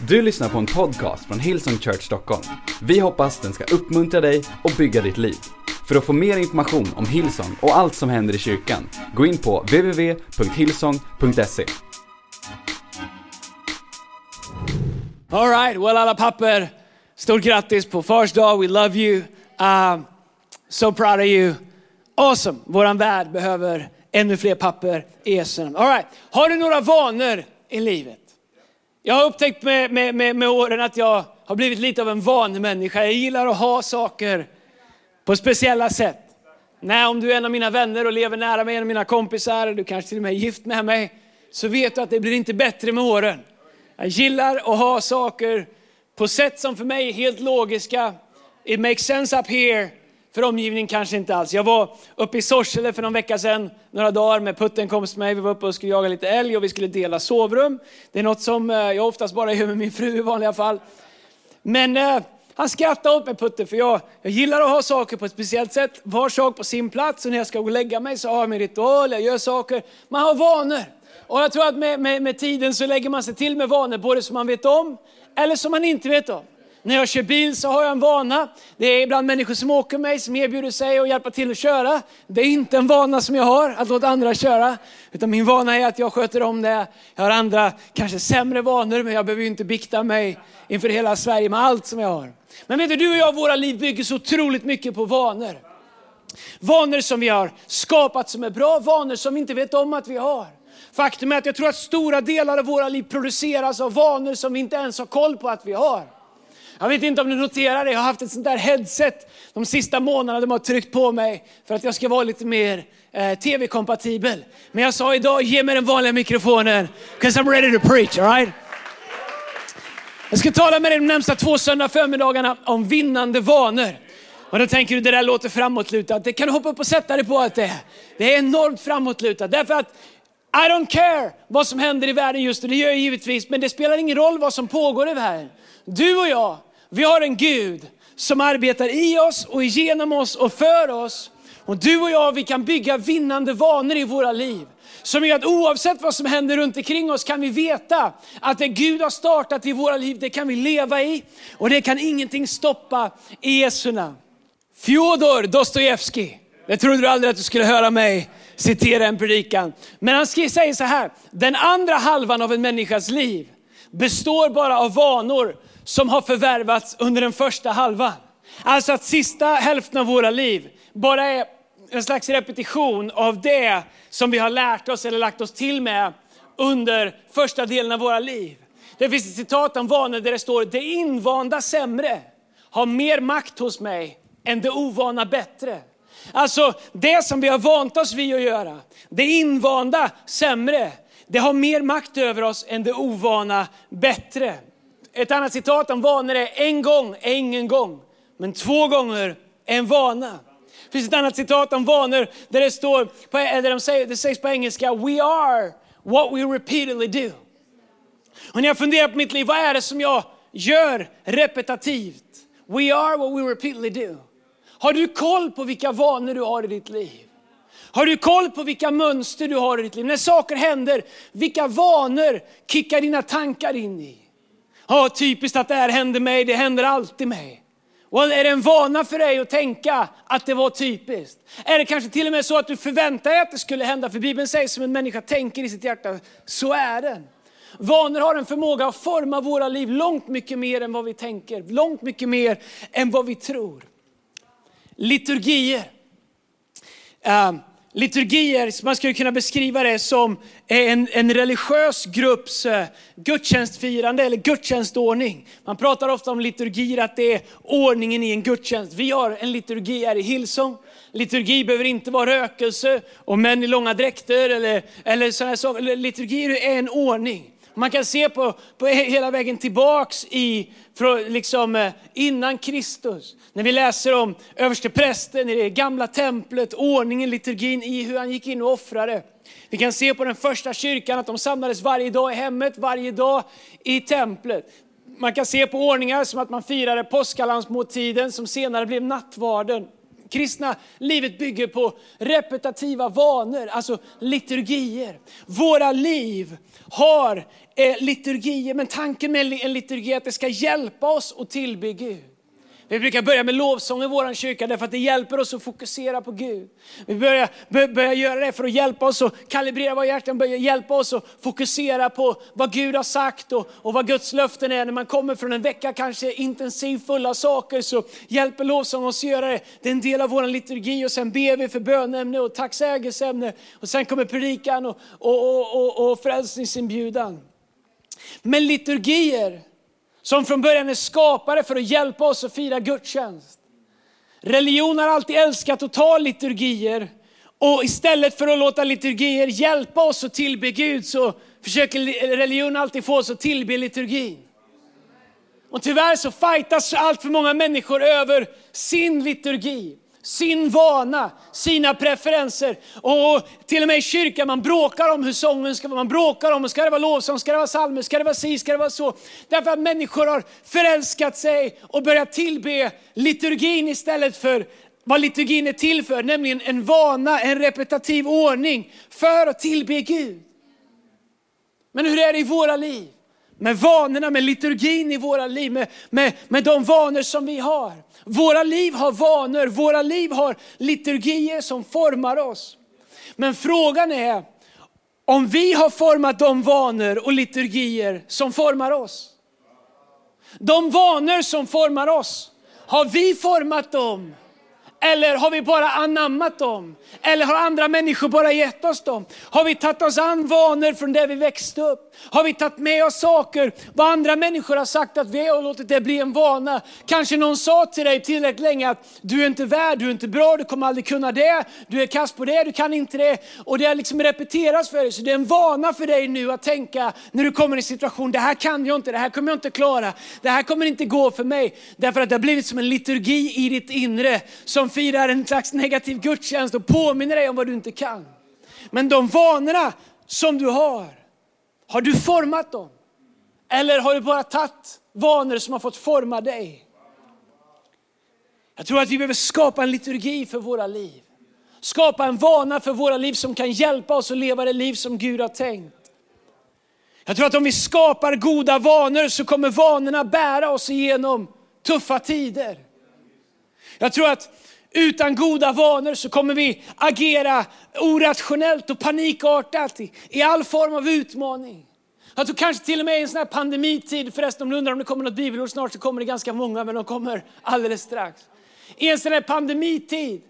Du lyssnar på en podcast från Hillsong Church Stockholm. Vi hoppas den ska uppmuntra dig och bygga ditt liv. För att få mer information om Hillsong och allt som händer i kyrkan, gå in på www.hillsong.se. All right, well alla papper, stort grattis på Fars dag. We love you. Uh, so proud of you. Awesome, våran värld behöver ännu fler papper i Jesu namn. All right, har du några vanor i livet? Jag har upptäckt med, med, med, med åren att jag har blivit lite av en vanemänniska. Jag gillar att ha saker på speciella sätt. Nej, om du är en av mina vänner och lever nära mig, en av mina kompisar, du kanske till och med är gift med mig, så vet du att det blir inte bättre med åren. Jag gillar att ha saker på sätt som för mig är helt logiska. It makes sense up here. För omgivningen kanske inte alls. Jag var uppe i Sorsele för någon vecka sedan, några dagar med Putten kom till mig. Vi var uppe och skulle jaga lite älg och vi skulle dela sovrum. Det är något som eh, jag oftast bara gör med min fru i vanliga fall. Men eh, han skrattade åt mig Putte, för jag, jag gillar att ha saker på ett speciellt sätt. Var sak på sin plats och när jag ska gå och lägga mig så har jag min ritual, jag gör saker. Man har vanor. Och jag tror att med, med, med tiden så lägger man sig till med vanor, både som man vet om eller som man inte vet om. När jag kör bil så har jag en vana. Det är ibland människor som åker mig som erbjuder sig att hjälpa till att köra. Det är inte en vana som jag har, att låta andra köra. Utan min vana är att jag sköter om det. Jag har andra, kanske sämre vanor, men jag behöver ju inte bikta mig inför hela Sverige med allt som jag har. Men vet du, du och jag, våra liv bygger så otroligt mycket på vanor. Vanor som vi har skapat som är bra, vanor som vi inte vet om att vi har. Faktum är att jag tror att stora delar av våra liv produceras av vanor som vi inte ens har koll på att vi har. Jag vet inte om du noterar det, jag har haft ett sånt där headset de sista månaderna. De har tryckt på mig för att jag ska vara lite mer eh, tv-kompatibel. Men jag sa idag, ge mig den vanliga mikrofonen, 'cause I'm ready to preach, alright? Jag ska tala med dig de närmsta två söndag förmiddagarna om vinnande vanor. Och då tänker du, det där låter framåtlutat. Det kan du hoppa upp och sätta dig på att det är. Det är enormt framåtlutat. Därför att I don't care vad som händer i världen just nu, det gör jag givetvis, men det spelar ingen roll vad som pågår i världen. Du och jag, vi har en Gud som arbetar i oss och genom oss och för oss. Och du och jag, vi kan bygga vinnande vanor i våra liv. Som gör att oavsett vad som händer runt omkring oss kan vi veta att det Gud har startat i våra liv, det kan vi leva i. Och det kan ingenting stoppa i Jesu namn. Fjodor Dostojevskij, det trodde du aldrig att du skulle höra mig citera en predikan. Men han säger så här, den andra halvan av en människas liv består bara av vanor som har förvärvats under den första halvan. Alltså att sista hälften av våra liv bara är en slags repetition av det som vi har lärt oss eller lagt oss till med under första delen av våra liv. Det finns ett citat om vanor där det står, det invanda sämre har mer makt hos mig än det ovana bättre. Alltså det som vi har vant oss vid att göra, det invanda sämre, det har mer makt över oss än det ovana bättre. Ett annat citat om vanor är, en gång är ingen gång, men två gånger är en vana. Det finns ett annat citat om vanor där det står, eller de säger, det sägs på engelska, we are what we repeatedly do. Och när jag funderar på mitt liv, vad är det som jag gör repetitivt? We are what we repeatedly do. Har du koll på vilka vanor du har i ditt liv? Har du koll på vilka mönster du har i ditt liv? När saker händer, vilka vanor kickar dina tankar in i? Ja, typiskt att det här händer mig, det händer alltid mig. Och är det en vana för dig att tänka att det var typiskt? Är det kanske till och med så att du förväntar dig att det skulle hända? För Bibeln säger som en människa tänker i sitt hjärta, så är det. Vanor har en förmåga att forma våra liv långt mycket mer än vad vi tänker, långt mycket mer än vad vi tror. Liturgier. Uh, liturgier, man skulle kunna beskriva det som en, en religiös grupps eh, gudstjänstfirande eller gudstjänstordning. Man pratar ofta om liturgier, att det är ordningen i en gudstjänst. Vi har en liturgi här i Hillsong. Liturgi behöver inte vara rökelse och män i långa dräkter eller, eller sådana saker. Liturgi är en ordning. Man kan se på, på hela vägen tillbaks i, liksom, eh, innan Kristus. När vi läser om översteprästen i det gamla templet, ordningen, liturgin i hur han gick in och offrade. Vi kan se på den första kyrkan att de samlades varje dag i hemmet, varje dag i templet. Man kan se på ordningar som att man firade påskalandsmåltiden som senare blev nattvarden kristna livet bygger på repetitiva vanor, alltså liturgier. Våra liv har eh, liturgier, men tanken med en liturgi är att det ska hjälpa oss att tillbe Gud. Vi brukar börja med lovsång i vår kyrka därför att det hjälper oss att fokusera på Gud. Vi börjar, börjar göra det för att hjälpa oss att kalibrera våra hjärtan, börja hjälpa oss att fokusera på vad Gud har sagt och, och vad Guds löften är. När man kommer från en vecka kanske intensiv full av saker så hjälper lovsång oss att göra det. Det är en del av vår liturgi och sen ber vi för bönämne och tacksägelseämne och sen kommer predikan och, och, och, och, och frälsningsinbjudan. Men liturgier som från början är skapade för att hjälpa oss att fira gudstjänst. Religion har alltid älskat att ta liturgier och istället för att låta liturgier hjälpa oss att tillbe Gud så försöker religion alltid få oss att tillbe liturgin. Och tyvärr så fightas allt för många människor över sin liturgi sin vana, sina preferenser. Och till och med i kyrkan, man bråkar om hur sången ska vara. Man bråkar om, ska det vara lovsång, ska det vara psalmer, ska det vara si, ska det vara så. Därför att människor har förälskat sig och börjat tillbe liturgin istället för vad liturgin är till för, nämligen en vana, en repetitiv ordning för att tillbe Gud. Men hur är det i våra liv? Med vanorna, med liturgin i våra liv, med, med, med de vanor som vi har. Våra liv har vanor, våra liv har liturgier som formar oss. Men frågan är om vi har format de vanor och liturgier som formar oss. De vanor som formar oss, har vi format dem? Eller har vi bara anammat dem? Eller har andra människor bara gett oss dem? Har vi tagit oss an vanor från där vi växte upp? Har vi tagit med oss saker, vad andra människor har sagt att vi har låtit det bli en vana? Kanske någon sa till dig tillräckligt länge att du är inte värd, du är inte bra, du kommer aldrig kunna det, du är kass på det, du kan inte det. Och det har liksom repeterats för dig, så det är en vana för dig nu att tänka när du kommer i en situation, det här kan jag inte, det här kommer jag inte klara, det här kommer inte gå för mig. Därför att det har blivit som en liturgi i ditt inre som som firar en slags negativ gudstjänst och påminner dig om vad du inte kan. Men de vanorna som du har, har du format dem? Eller har du bara tagit vanor som har fått forma dig? Jag tror att vi behöver skapa en liturgi för våra liv. Skapa en vana för våra liv som kan hjälpa oss att leva det liv som Gud har tänkt. Jag tror att om vi skapar goda vanor så kommer vanorna bära oss igenom tuffa tider. Jag tror att utan goda vanor så kommer vi agera orationellt och panikartat i, i all form av utmaning. Jag tror kanske till och med i en sån här pandemitid, förresten om du undrar om det kommer något bibelord snart så kommer det ganska många, men de kommer alldeles strax. I en sån här pandemitid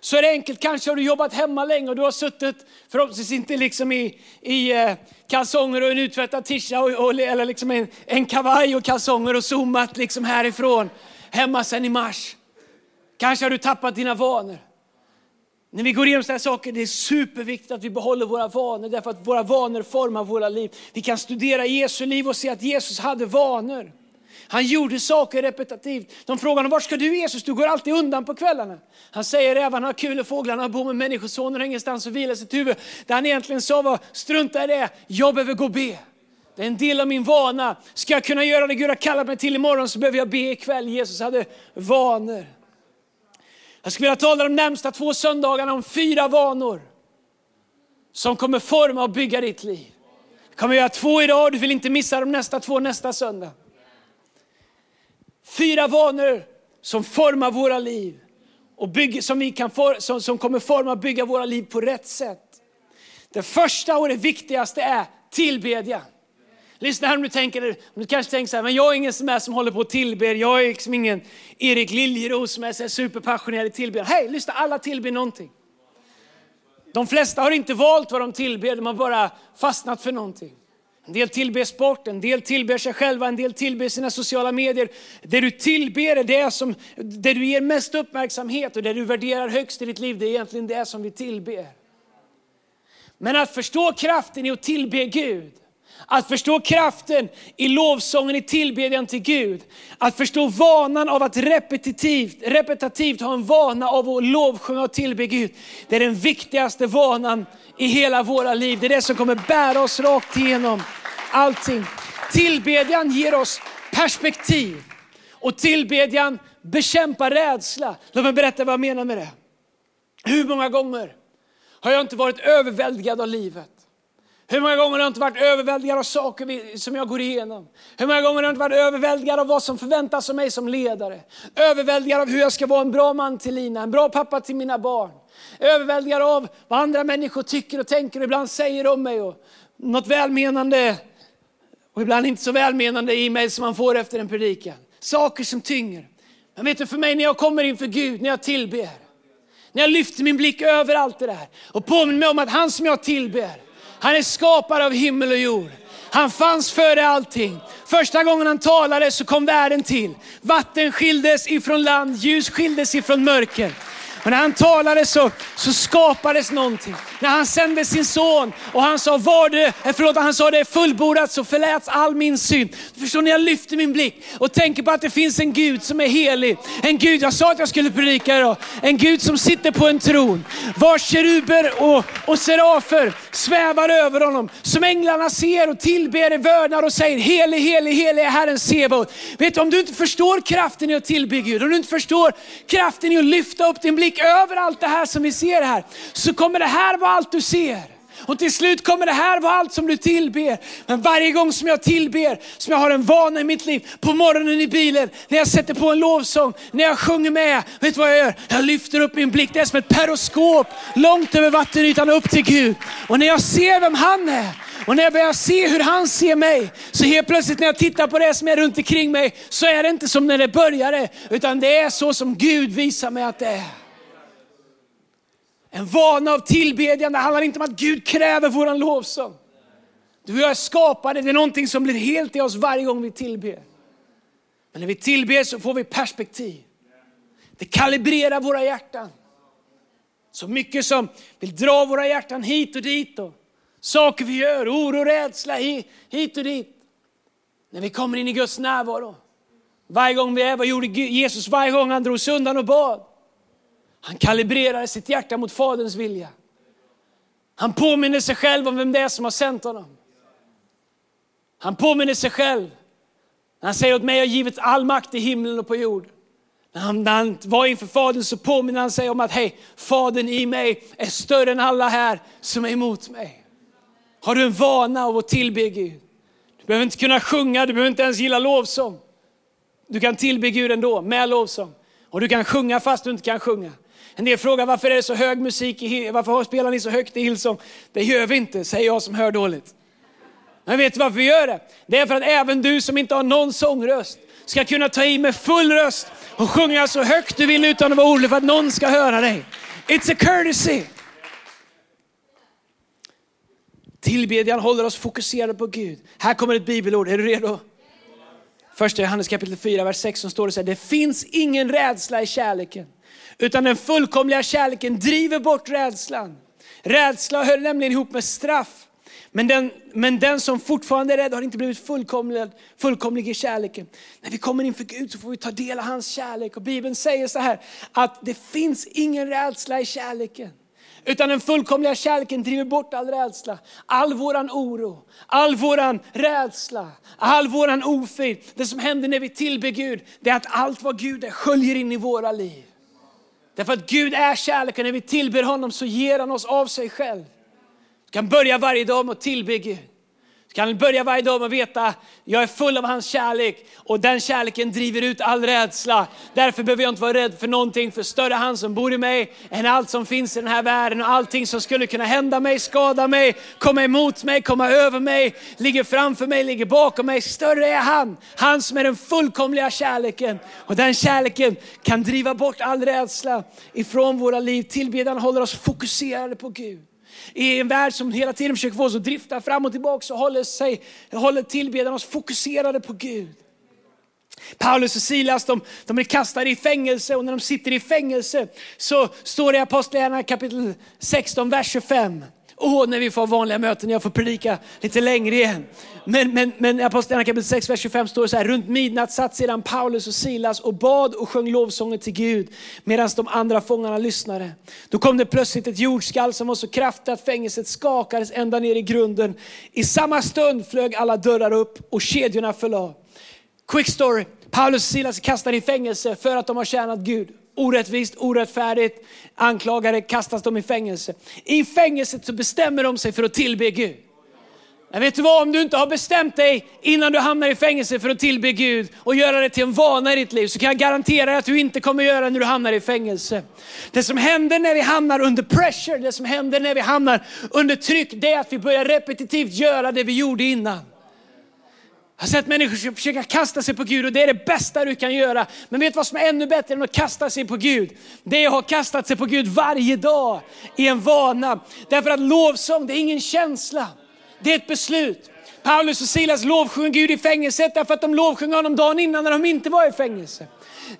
så är det enkelt, kanske har du jobbat hemma länge och du har suttit, förhoppningsvis inte liksom i, i eh, kalsonger och en uttvättad tisha och, och, eller liksom en, en kavaj och kalsonger och zoomat liksom härifrån hemma sedan i mars. Kanske har du tappat dina vanor. När vi går igenom sådana här saker, det är superviktigt att vi behåller våra vanor, därför att våra vanor formar våra liv. Vi kan studera Jesu liv och se att Jesus hade vanor. Han gjorde saker repetitivt. De frågar honom, vart ska du Jesus? Du går alltid undan på kvällarna. Han säger, rävarna har kul och fåglarna bor med människosonen har ingenstans att vila sitt huvud. Det han egentligen sa var, strunta i det, jag behöver gå och be. Det är en del av min vana. Ska jag kunna göra det Gud har kallat mig till imorgon så behöver jag be ikväll. Jesus hade vanor. Jag skulle vilja tala de närmsta två söndagarna om fyra vanor som kommer forma och bygga ditt liv. Jag kommer göra två idag, du vill inte missa de nästa två nästa söndag. Fyra vanor som formar våra liv och bygger, som, vi kan for, som, som kommer forma och bygga våra liv på rätt sätt. Det första och det viktigaste är tillbedjan. Lyssna här om du tänker, du kanske tänker så här, men jag är ingen som är som håller på och tillber. Jag är liksom ingen Erik Liljeros som är så superpassionerad i tillbedjan. Hej, lyssna, alla tillber någonting. De flesta har inte valt vad de tillber, de har bara fastnat för någonting. En del tillber sport, en del tillber sig själva, en del tillber sina sociala medier. Det du tillber är det som det du ger mest uppmärksamhet och det du värderar högst i ditt liv, det är egentligen det som vi tillber. Men att förstå kraften i att tillbe Gud, att förstå kraften i lovsången, i tillbedjan till Gud. Att förstå vanan av att repetitivt, repetitivt ha en vana av att lovsjunga och tillbe Gud. Det är den viktigaste vanan i hela våra liv. Det är det som kommer bära oss rakt igenom allting. Tillbedjan ger oss perspektiv och tillbedjan bekämpar rädsla. Låt mig berätta vad jag menar med det. Hur många gånger har jag inte varit överväldigad av livet? Hur många gånger har jag inte varit överväldigad av saker som jag går igenom? Hur många gånger har jag inte varit överväldigad av vad som förväntas av mig som ledare? Överväldigad av hur jag ska vara en bra man till Lina, en bra pappa till mina barn. Överväldigad av vad andra människor tycker och tänker och ibland säger om mig. Och något välmenande och ibland inte så välmenande e-mail som man får efter en predikan. Saker som tynger. Men vet du, för mig när jag kommer inför Gud, när jag tillber, när jag lyfter min blick över allt det där och påminner mig om att han som jag tillber, han är skapare av himmel och jord. Han fanns före allting. Första gången han talade så kom världen till. Vatten skildes ifrån land, ljus skildes ifrån mörker. Och när han talade så, så skapades någonting. När han sände sin son och han sa, var det, eh, förlåt, han sa det är fullbordat så förläts all min synd. Förstår ni, jag lyfter min blick och tänker på att det finns en Gud som är helig. En Gud, jag sa att jag skulle predika idag. En Gud som sitter på en tron. Vars keruber och, och serafer svävar över honom. Som änglarna ser och tillber i vördnad och säger, helig, helig, helig är Herren Sebaot. Vet du, om du inte förstår kraften i att tillbe Gud, om du inte förstår kraften i att lyfta upp din blick blick över allt det här som vi ser här, så kommer det här vara allt du ser. Och till slut kommer det här vara allt som du tillber. Men varje gång som jag tillber, som jag har en vana i mitt liv, på morgonen i bilen, när jag sätter på en lovsång, när jag sjunger med, vet du vad jag gör? Jag lyfter upp min blick, det är som ett peroskop, långt över vattenytan upp till Gud. Och när jag ser vem han är, och när jag börjar se hur han ser mig, så helt plötsligt när jag tittar på det som är runt omkring mig, så är det inte som när det började, utan det är så som Gud visar mig att det är. En vana av tillbedjande handlar inte om att Gud kräver våran lovsång. Du och jag är skapade, det är någonting som blir helt i oss varje gång vi tillber. Men när vi tillber så får vi perspektiv. Det kalibrerar våra hjärtan. Så mycket som vill dra våra hjärtan hit och dit. Och saker vi gör, oro, rädsla hit och dit. När vi kommer in i Guds närvaro. Varje gång vi är, vad gjorde Jesus varje gång han drog sig undan och bad? Han kalibrerar sitt hjärta mot Faderns vilja. Han påminner sig själv om vem det är som har sänt honom. Han påminner sig själv. Han säger åt mig har givit all makt i himlen och på jorden. När han, när han var inför Fadern så påminner han sig om att hej, Fadern i mig är större än alla här som är emot mig. Har du en vana av att tillbe Gud? Du behöver inte kunna sjunga, du behöver inte ens gilla lovsång. Du kan tillbe Gud ändå med lovsång. Och du kan sjunga fast du inte kan sjunga. En del frågar varför är det så hög musik, i, varför spelar ni så högt i Hillsong? Det gör vi inte, säger jag som hör dåligt. Men vet du varför vi gör det? Det är för att även du som inte har någon sångröst ska kunna ta i med full röst och sjunga så högt du vill utan att vara orolig för att någon ska höra dig. It's a courtesy. Tillbedjan håller oss fokuserade på Gud. Här kommer ett bibelord, är du redo? Första Johannes kapitel 4, vers 6 som står det så här, det finns ingen rädsla i kärleken. Utan den fullkomliga kärleken driver bort rädslan. Rädsla hör nämligen ihop med straff. Men den, men den som fortfarande är rädd har inte blivit fullkomlig, fullkomlig i kärleken. När vi kommer inför Gud så får vi ta del av hans kärlek. Och Bibeln säger så här, att det finns ingen rädsla i kärleken. Utan den fullkomliga kärleken driver bort all rädsla, all våran oro, all våran rädsla, all våran ofrid. Det som händer när vi tillber Gud, det är att allt vad Gud är sköljer in i våra liv. Därför att Gud är kärlek och när vi tillber honom så ger han oss av sig själv. Du kan börja varje dag med att tillbe Gud. Kan börja varje dag med att veta, jag är full av hans kärlek och den kärleken driver ut all rädsla. Därför behöver jag inte vara rädd för någonting, för större han som bor i mig än allt som finns i den här världen och allting som skulle kunna hända mig, skada mig, komma emot mig, komma över mig, ligger framför mig, ligger bakom mig. Större är han, han som är den fullkomliga kärleken. Och den kärleken kan driva bort all rädsla ifrån våra liv. Tillbedjan håller oss fokuserade på Gud. I en värld som hela tiden försöker få oss att drifta fram och tillbaka så håller, sig, håller tillbedjan oss fokuserade på Gud. Paulus och Silas de, de är kastade i fängelse och när de sitter i fängelse så står det i Apostlagärningarna kapitel 16, vers 25. Åh, när vi får vanliga möten, jag får predika lite längre igen. Men, men, men Apostlagärningarna kapitel 6, vers 25 står det så här. Runt midnatt satt sedan Paulus och Silas och bad och sjöng lovsånger till Gud medan de andra fångarna lyssnade. Då kom det plötsligt ett jordskalv som var så kraftigt att fängelset skakades ända ner i grunden. I samma stund flög alla dörrar upp och kedjorna föll av. Quick story. Paulus och Silas kastade i fängelse för att de har tjänat Gud. Orättvist, orättfärdigt, anklagade kastas de i fängelse. I fängelset så bestämmer de sig för att tillbe Gud. Men vet du vad, om du inte har bestämt dig innan du hamnar i fängelse för att tillbe Gud och göra det till en vana i ditt liv, så kan jag garantera dig att du inte kommer göra det när du hamnar i fängelse. Det som händer när vi hamnar under pressure, det som händer när vi hamnar under tryck, det är att vi börjar repetitivt göra det vi gjorde innan. Jag har sett människor försöka kasta sig på Gud och det är det bästa du kan göra. Men vet du vad som är ännu bättre än att kasta sig på Gud? Det är att ha kastat sig på Gud varje dag i en vana. Därför att lovsång, det är ingen känsla. Det är ett beslut. Paulus och Silas lovsjunger Gud i fängelset därför att de lovsjöng honom dagen innan när de inte var i fängelse.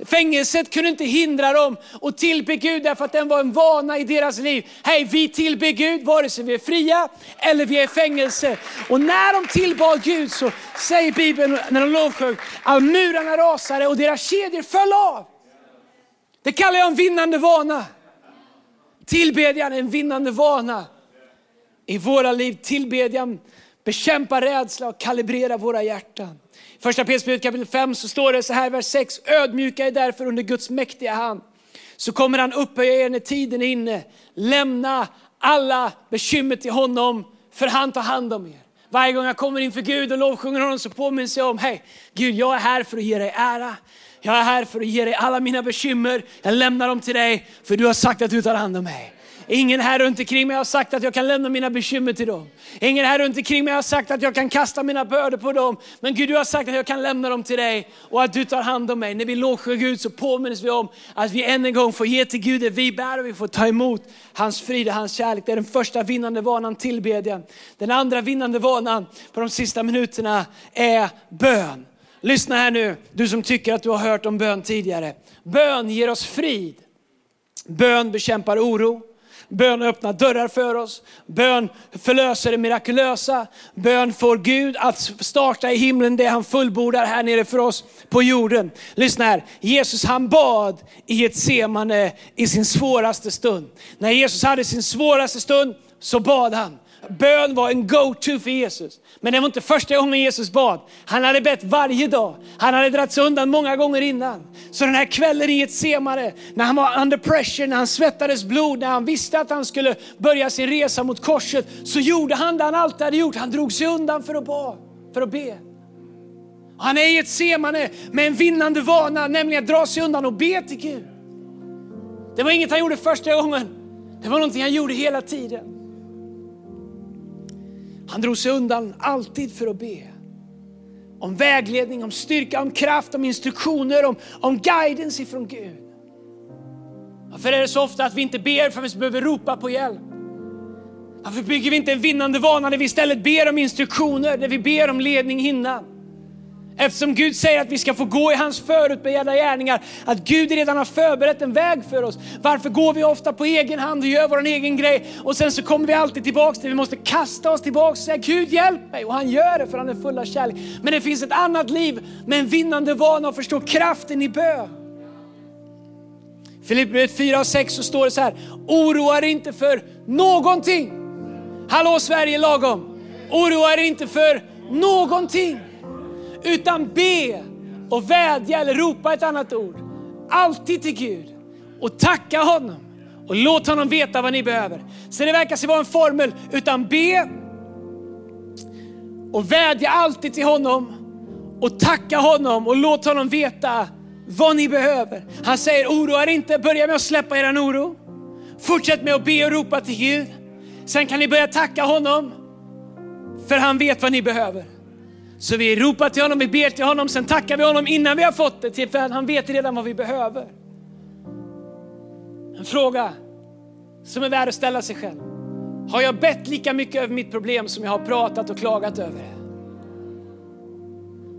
Fängelset kunde inte hindra dem att tillbe Gud därför att den var en vana i deras liv. Hej, vi tillber Gud vare sig vi är fria eller vi är i fängelse. Och när de tillbad Gud så säger Bibeln när de lovsjöng att murarna rasade och deras kedjor föll av. Det kallar jag en vinnande vana. Tillbedjan är en vinnande vana i våra liv. Tillbedjan Bekämpa rädsla och kalibrera våra hjärtan. I Första Petrusbrevet kapitel 5 så står det så här, vers 6. Ödmjuka er därför under Guds mäktiga hand. Så kommer han upphöja er när tiden är inne. Lämna alla bekymmer till honom, för han tar hand om er. Varje gång jag kommer inför Gud och lovsjunger honom så påminns jag om, hej Gud jag är här för att ge dig ära. Jag är här för att ge dig alla mina bekymmer. Jag lämnar dem till dig för du har sagt att du tar hand om mig. Ingen här runt omkring mig har sagt att jag kan lämna mina bekymmer till dem. Ingen här runt omkring mig har sagt att jag kan kasta mina bördor på dem. Men Gud, du har sagt att jag kan lämna dem till dig och att du tar hand om mig. När vi lovsjunger Gud så påminns vi om att vi än en gång får ge till Gud det vi bär och vi får ta emot hans frid och hans kärlek. Det är den första vinnande vanan, tillbedjan. Den andra vinnande vanan på de sista minuterna är bön. Lyssna här nu, du som tycker att du har hört om bön tidigare. Bön ger oss frid. Bön bekämpar oro. Bön öppnar dörrar för oss. Bön förlöser det mirakulösa. Bön får Gud att starta i himlen det han fullbordar här nere för oss på jorden. Lyssna här, Jesus han bad i ett semane i sin svåraste stund. När Jesus hade sin svåraste stund så bad han. Bön var en go-to för Jesus. Men det var inte första gången Jesus bad. Han hade bett varje dag. Han hade dragit sig undan många gånger innan. Så den här kvällen i ett semare, när han var under pressure, när han svettades blod, när han visste att han skulle börja sin resa mot korset, så gjorde han det han alltid hade gjort. Han drog sig undan för att, ba, för att be. Han är i ett semane med en vinnande vana, nämligen att dra sig undan och be till Gud. Det var inget han gjorde första gången. Det var någonting han gjorde hela tiden. Han drog sig undan alltid för att be. Om vägledning, om styrka, om kraft, om instruktioner, om, om guidance ifrån Gud. Varför är det så ofta att vi inte ber för att vi behöver ropa på hjälp? Varför bygger vi inte en vinnande vana när vi istället ber om instruktioner, när vi ber om ledning innan? Eftersom Gud säger att vi ska få gå i hans förutbegärda gärningar, att Gud redan har förberett en väg för oss. Varför går vi ofta på egen hand och gör vår egen grej och sen så kommer vi alltid tillbaks till, vi måste kasta oss tillbaks och säga Gud hjälp mig och han gör det för han är full av kärlek. Men det finns ett annat liv med en vinnande vana och förstå kraften i bön. Filipperbrevet 4 och 6 så står det så här, oroa er inte för någonting. Hallå Sverige lagom. Oroa er inte för någonting. Utan be och vädja eller ropa ett annat ord. Alltid till Gud och tacka honom och låt honom veta vad ni behöver. Så det verkar sig vara en formel, utan be och vädja alltid till honom och tacka honom och låt honom veta vad ni behöver. Han säger oroa er inte, börja med att släppa er oro. Fortsätt med att be och ropa till Gud. Sen kan ni börja tacka honom för han vet vad ni behöver. Så vi ropar till honom, vi ber till honom, sen tackar vi honom innan vi har fått det, för han vet redan vad vi behöver. En fråga som är värd att ställa sig själv. Har jag bett lika mycket över mitt problem som jag har pratat och klagat över det?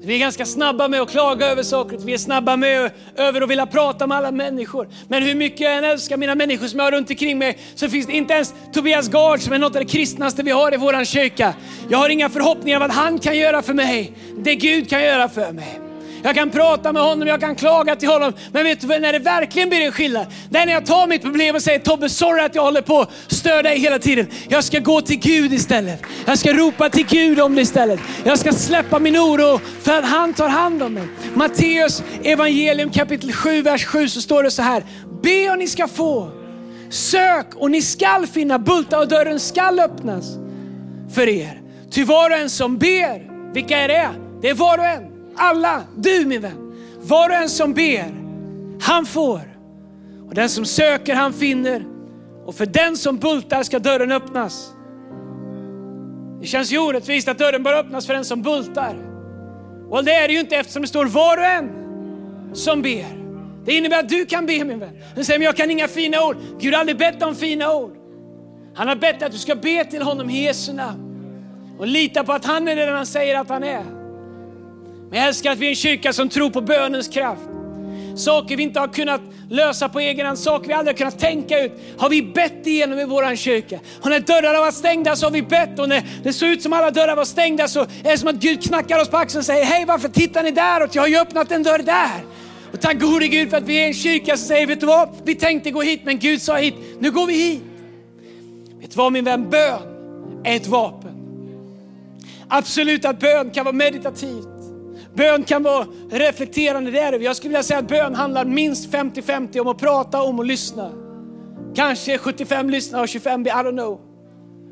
Vi är ganska snabba med att klaga över saker, vi är snabba med över att vilja prata med alla människor. Men hur mycket jag än älskar mina människor som jag har runt omkring mig så finns det inte ens Tobias Gard som är något av det kristnaste vi har i våran kyrka. Jag har inga förhoppningar om vad han kan göra för mig, det Gud kan göra för mig jag kan prata med honom, jag kan klaga till honom. Men vet du när det verkligen blir en skillnad? Det är när jag tar mitt problem och säger Tobbe, sorry att jag håller på att stör dig hela tiden. Jag ska gå till Gud istället. Jag ska ropa till Gud om det istället. Jag ska släppa min oro för att han tar hand om mig. Matteus evangelium kapitel 7, vers 7 så står det så här. Be och ni ska få. Sök och ni skall finna. Bulta och dörren skall öppnas för er. Ty var och en som ber, vilka är det? Det är var och en. Alla, du min vän. Var och en som ber, han får. Och den som söker, han finner. Och för den som bultar ska dörren öppnas. Det känns ju orättvist att dörren bara öppnas för den som bultar. Och det är det ju inte eftersom det står var och en som ber. Det innebär att du kan be min vän. Du säger, men jag kan inga fina ord. Gud har aldrig bett om fina ord. Han har bett att du ska be till honom i Jesu namn. Och lita på att han är den han säger att han är. Men jag älskar att vi är en kyrka som tror på bönens kraft. Saker vi inte har kunnat lösa på egen hand, saker vi aldrig har kunnat tänka ut, har vi bett igenom i vår kyrka. Och när dörrarna var stängda så har vi bett och när det såg ut som alla dörrar var stängda så är det som att Gud knackar oss på axeln och säger, hej varför tittar ni däråt? Jag har ju öppnat en dörr där. Och tack gode Gud för att vi är en kyrka som säger, vet du vad? Vi tänkte gå hit men Gud sa hit, nu går vi hit. Vet du vad min vän? Bön är ett vapen. Absolut att bön kan vara meditativt. Bön kan vara reflekterande, det är det. Jag skulle vilja säga att bön handlar minst 50-50 om att prata, om att lyssna. Kanske 75 lyssnar och 25 be, I don't know.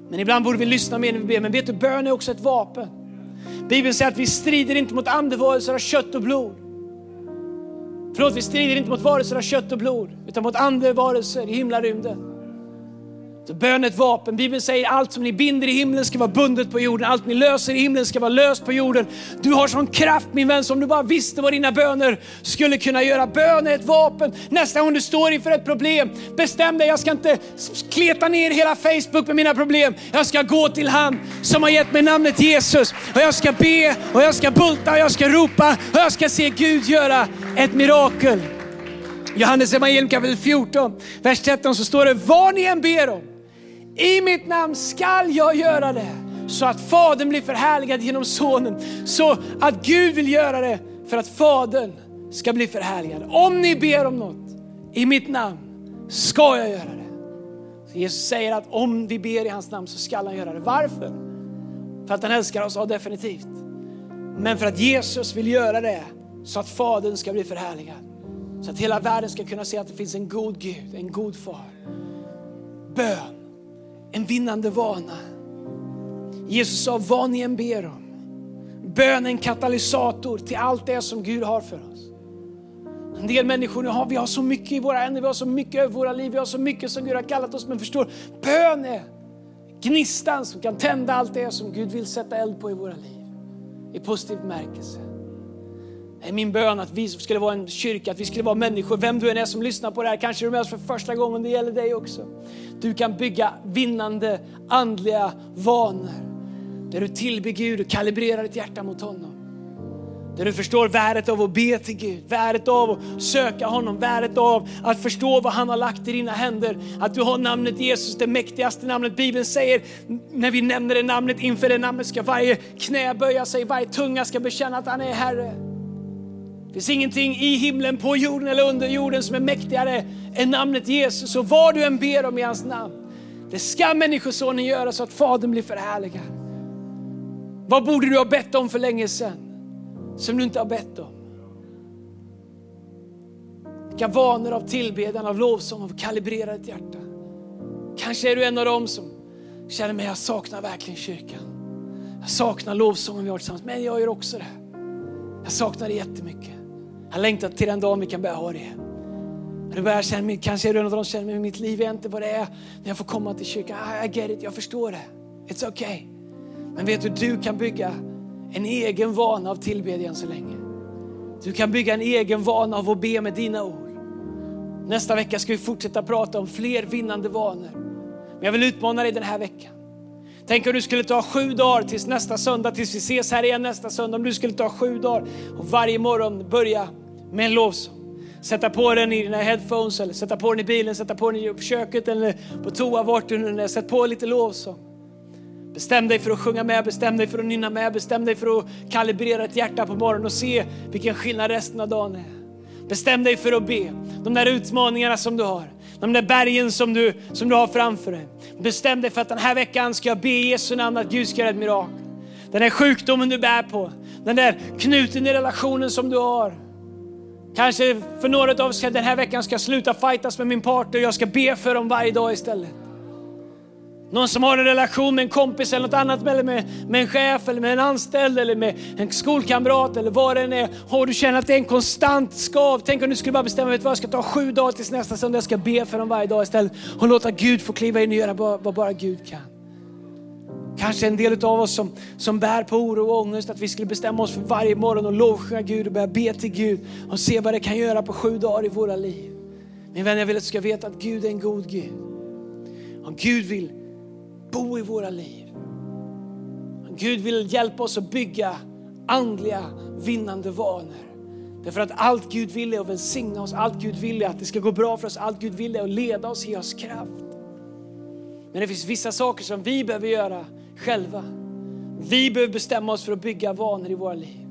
Men ibland borde vi lyssna mer när vi ber. Men vet du, bön är också ett vapen. Bibeln säger att vi strider inte mot andevarelser av kött och blod. Förlåt, vi strider inte mot varelser av kött och blod, utan mot andevarelser i himlarymden. Så bön är ett vapen. Bibeln säger allt som ni binder i himlen ska vara bundet på jorden. Allt ni löser i himlen ska vara löst på jorden. Du har sån kraft min vän, som du bara visste vad dina böner skulle kunna göra. Bön är ett vapen. Nästa gång du står inför ett problem, bestäm dig. Jag ska inte kleta ner hela Facebook med mina problem. Jag ska gå till han som har gett mig namnet Jesus. Och jag ska be, och jag ska bulta, och jag ska ropa, och jag ska se Gud göra ett mirakel. Johannes evangelium kapitel 14, vers 13 så står det, vad ni än ber om, i mitt namn skall jag göra det. Så att Fadern blir förhärligad genom Sonen. Så att Gud vill göra det för att Fadern ska bli förhärligad. Om ni ber om något i mitt namn ska jag göra det. Så Jesus säger att om vi ber i hans namn så skall han göra det. Varför? För att han älskar oss, ja definitivt. Men för att Jesus vill göra det så att Fadern ska bli förhärligad. Så att hela världen ska kunna se att det finns en god Gud, en god far. Bön en vinnande vana. Jesus sa, vad ni än ber om. Bön är en katalysator till allt det som Gud har för oss. En del människor, har, vi har så mycket i våra händer, vi har så mycket över våra liv, vi har så mycket som Gud har kallat oss. Men förstår, bön är gnistan som kan tända allt det som Gud vill sätta eld på i våra liv. I positiv bemärkelse. Är min bön att vi skulle vara en kyrka, att vi skulle vara människor, vem du än är som lyssnar på det här, kanske du är med oss för första gången, det gäller dig också. Du kan bygga vinnande andliga vanor. Där du tillber Gud och kalibrerar ditt hjärta mot honom. Där du förstår värdet av att be till Gud, värdet av att söka honom, värdet av att förstå vad han har lagt i dina händer. Att du har namnet Jesus, det mäktigaste namnet. Bibeln säger, när vi nämner det namnet, inför det namnet ska varje knä böja sig, varje tunga ska bekänna att han är Herre. Det finns ingenting i himlen, på jorden eller under jorden som är mäktigare än namnet Jesus. Och vad du än ber om i hans namn, det ska Människosonen göra så att Fadern blir förhärligad. Vad borde du ha bett om för länge sedan, som du inte har bett om? Vilka vanor av tillbedjan, av lovsång, av kalibrerat hjärta. Kanske är du en av dem som känner mig, jag saknar verkligen kyrkan. Jag saknar lovsången vi har tillsammans, men jag gör också det. Jag saknar det jättemycket. Jag längtar till den dagen vi kan börja ha det igen. Du börjar känna, kanske är du en av dem som känner, att mitt liv är inte vad det är när jag får komma till kyrkan. Ah, I get it, jag förstår det. It's okay. Men vet du, du kan bygga en egen vana av tillbedjan så länge. Du kan bygga en egen vana av att be med dina ord. Nästa vecka ska vi fortsätta prata om fler vinnande vanor. Men jag vill utmana dig den här veckan. Tänk om du skulle ta sju dagar tills nästa söndag, tills vi ses här igen nästa söndag. Om du skulle ta sju dagar och varje morgon börja med en lovsång. Sätta på den i dina headphones eller sätta på den i bilen, sätta på den i köket eller på toa, vart du nu är. Sätt på lite lovsång. Bestäm dig för att sjunga med, bestäm dig för att nynna med, bestäm dig för att kalibrera ett hjärta på morgonen och se vilken skillnad resten av dagen är. Bestäm dig för att be. De där utmaningarna som du har, de där bergen som du, som du har framför dig. Bestäm dig för att den här veckan ska jag be i Jesu namn att Gud ska göra ett mirakel. Den där sjukdomen du bär på, den där knuten i relationen som du har. Kanske för några av oss den här veckan ska jag sluta fightas med min partner och jag ska be för dem varje dag istället. Någon som har en relation med en kompis eller något annat, eller med, med en chef, eller med en anställd, eller med en skolkamrat, eller vad det än är. Och du känner att det är en konstant skav. Tänk om du skulle bara bestämma, vet vad, jag ska ta sju dagar tills nästa söndag, jag ska be för dem varje dag istället. Och låta Gud få kliva in och göra vad bara Gud kan. Kanske en del av oss som, som bär på oro och ångest, att vi skulle bestämma oss för varje morgon och lovsjunga Gud och börja be till Gud och se vad det kan göra på sju dagar i våra liv. Min vän, jag vill att du ska veta att Gud är en god Gud. Och Gud vill bo i våra liv. Gud vill hjälpa oss att bygga andliga vinnande vanor. Därför att allt Gud vill är att välsigna oss, allt Gud vill är att det ska gå bra för oss, allt Gud vill är att leda oss, ge oss kraft. Men det finns vissa saker som vi behöver göra själva. Vi behöver bestämma oss för att bygga vanor i våra liv.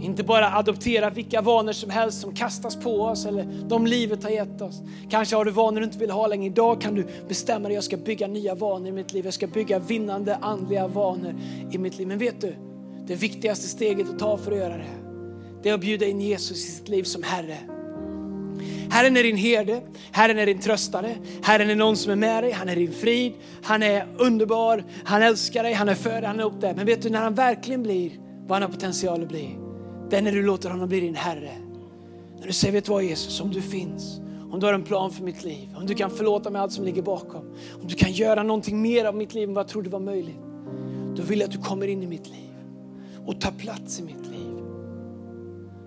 Inte bara adoptera vilka vanor som helst som kastas på oss eller de livet har gett oss. Kanske har du vanor du inte vill ha längre. Idag kan du bestämma dig, jag ska bygga nya vanor i mitt liv. Jag ska bygga vinnande andliga vanor i mitt liv. Men vet du, det viktigaste steget att ta för att göra det, det är att bjuda in Jesus i sitt liv som Herre. Herren är din herde, Herren är din tröstare, Herren är någon som är med dig, han är din frid, han är underbar, han älskar dig, han är för dig, han är upp där. Men vet du när han verkligen blir vad han har potential att bli, det är när du låter honom bli din Herre. När du säger, vet du vad Jesus, om du finns, om du har en plan för mitt liv, om du kan förlåta mig allt som ligger bakom, om du kan göra någonting mer av mitt liv än vad jag trodde var möjligt. Då vill jag att du kommer in i mitt liv och tar plats i mitt liv.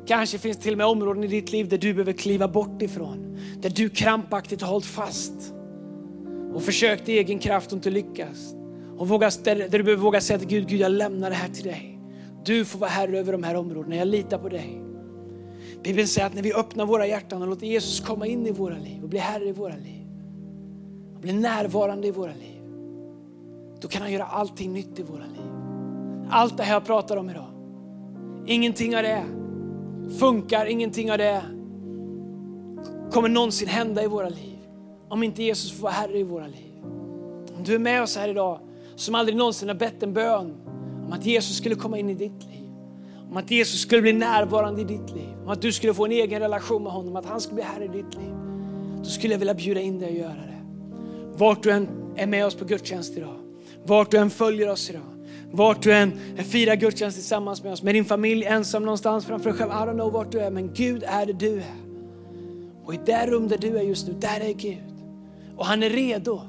Kanske finns det till och med områden i ditt liv där du behöver kliva bort ifrån. Där du krampaktigt har hållit fast och försökt i egen kraft och inte lyckats. Och våga, där, där du behöver våga säga till Gud, Gud jag lämnar det här till dig. Du får vara herre över de här områdena, jag litar på dig. Bibeln säger att när vi öppnar våra hjärtan och låter Jesus komma in i våra liv och bli herre i våra liv. Och bli närvarande i våra liv. Då kan han göra allting nytt i våra liv. Allt det här jag pratar om idag. Ingenting av det funkar, ingenting av det kommer någonsin hända i våra liv. Om inte Jesus får vara herre i våra liv. Om du är med oss här idag som aldrig någonsin har bett en bön om att Jesus skulle komma in i ditt liv. Om att Jesus skulle bli närvarande i ditt liv. Om att du skulle få en egen relation med honom, att han skulle bli herre i ditt liv. Då skulle jag vilja bjuda in dig att göra det. Vart du än är med oss på gudstjänst idag. Vart du än följer oss idag. Vart du än eh, firar gudstjänst tillsammans med oss, med din familj, ensam någonstans framför dig själv. I don't know vart du är, men Gud är det du är. Och i det rum där du är just nu, där är Gud. Och han är redo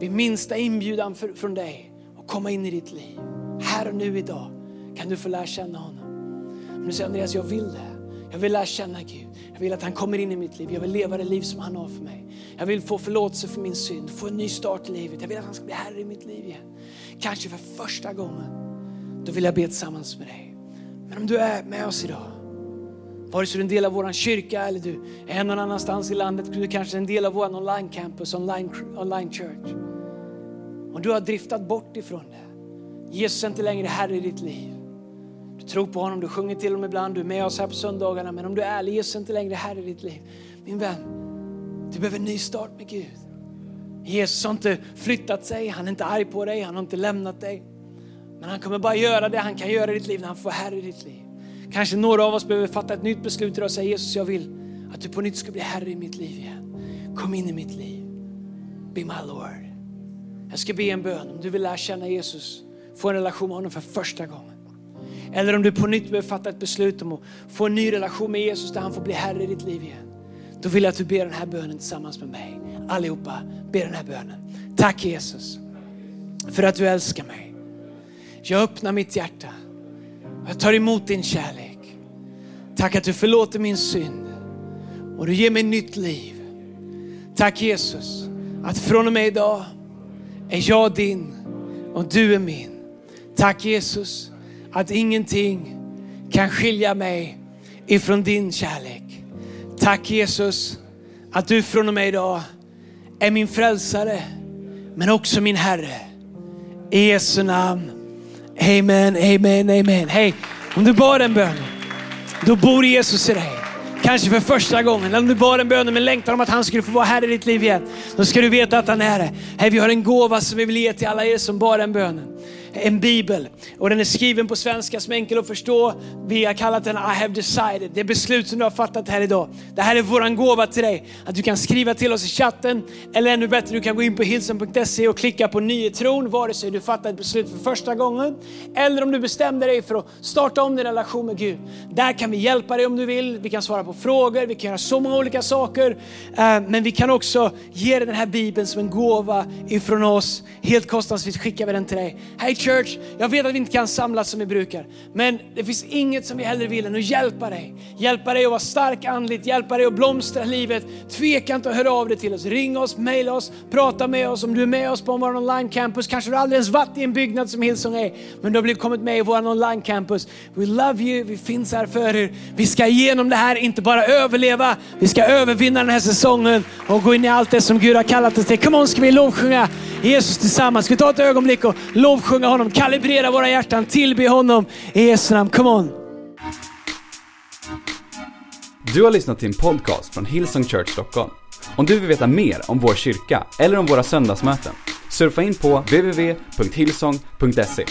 vid minsta inbjudan för, från dig att komma in i ditt liv. Här och nu idag kan du få lära känna honom. Om du säger Andreas, jag vill det. Jag vill lära känna Gud. Jag vill att han kommer in i mitt liv. Jag vill leva det liv som han har för mig. Jag vill få förlåtelse för min synd, få en ny start i livet. Jag vill att han ska bli herre i mitt liv igen. Kanske för första gången. Då vill jag be tillsammans med dig. Men om du är med oss idag, vare sig du är en del av vår kyrka eller du är någon annanstans i landet, du kanske är en del av vår online campus, online, online church. Om du har driftat bort ifrån det. Jesus är inte längre Herre i ditt liv. Du tror på honom, du sjunger till honom ibland, du är med oss här på söndagarna. Men om du är ärlig, Jesus är inte längre Herre i ditt liv. Min vän, du behöver en ny start med Gud. Jesus har inte flyttat sig, han är inte arg på dig, han har inte lämnat dig. Men han kommer bara göra det han kan göra i ditt liv när han får Herre i ditt liv. Kanske några av oss behöver fatta ett nytt beslut idag och säga Jesus jag vill att du på nytt ska bli Herre i mitt liv igen. Kom in i mitt liv. Be my Lord. Jag ska be en bön om du vill lära känna Jesus få en relation med honom för första gången. Eller om du på nytt behöver fatta ett beslut om att få en ny relation med Jesus där han får bli Herre i ditt liv igen. Då vill jag att du ber den här bönen tillsammans med mig. Allihopa, be den här bönen. Tack Jesus för att du älskar mig. Jag öppnar mitt hjärta och jag tar emot din kärlek. Tack att du förlåter min synd och du ger mig nytt liv. Tack Jesus att från och med idag är jag din och du är min. Tack Jesus att ingenting kan skilja mig ifrån din kärlek. Tack Jesus att du från och med idag är min frälsare men också min Herre. I Jesu namn. Amen, amen, amen. Hej, om du bad en bön, då bor Jesus i dig. Kanske för första gången. Eller om du bad en bön med längtan om att han skulle få vara här i ditt liv igen. Då ska du veta att han är det. Hej, vi har en gåva som vi vill ge till alla er som bad den bönen en bibel. Och den är skriven på svenska som är enkel att förstå. Vi har kallat den I have decided. Det är beslut som du har fattat här idag. Det här är våran gåva till dig. Att du kan skriva till oss i chatten. Eller ännu bättre, du kan gå in på hilson.se och klicka på ny tron. Vare sig du fattar ett beslut för första gången. Eller om du bestämde dig för att starta om din relation med Gud. Där kan vi hjälpa dig om du vill. Vi kan svara på frågor. Vi kan göra så många olika saker. Eh, men vi kan också ge dig den här bibeln som en gåva ifrån oss. Helt kostnadsfritt skickar vi den till dig. Hej church, jag vet att vi inte kan samlas som vi brukar. Men det finns inget som vi hellre vill än att hjälpa dig. Hjälpa dig att vara stark andligt, hjälpa dig att blomstra livet. Tveka inte att höra av dig till oss. Ring oss, mejla oss, prata med oss. Om du är med oss på vår online campus, kanske du aldrig ens varit i en byggnad som Hillsong är. Men du har blivit kommit med i vår online campus. We love you, vi finns här för er. Vi ska igenom det här, inte bara överleva, vi ska övervinna den här säsongen och gå in i allt det som Gud har kallat oss till. Come on, ska vi lovsjunga Jesus tillsammans. Ska vi ta ett ögonblick och lovsjunga honom, kalibrera våra hjärtan, tillbe honom i Jesu namn. Come on. Du har lyssnat till en podcast från Hillsong Church Stockholm. Om du vill veta mer om vår kyrka eller om våra söndagsmöten, surfa in på www.hillsong.se.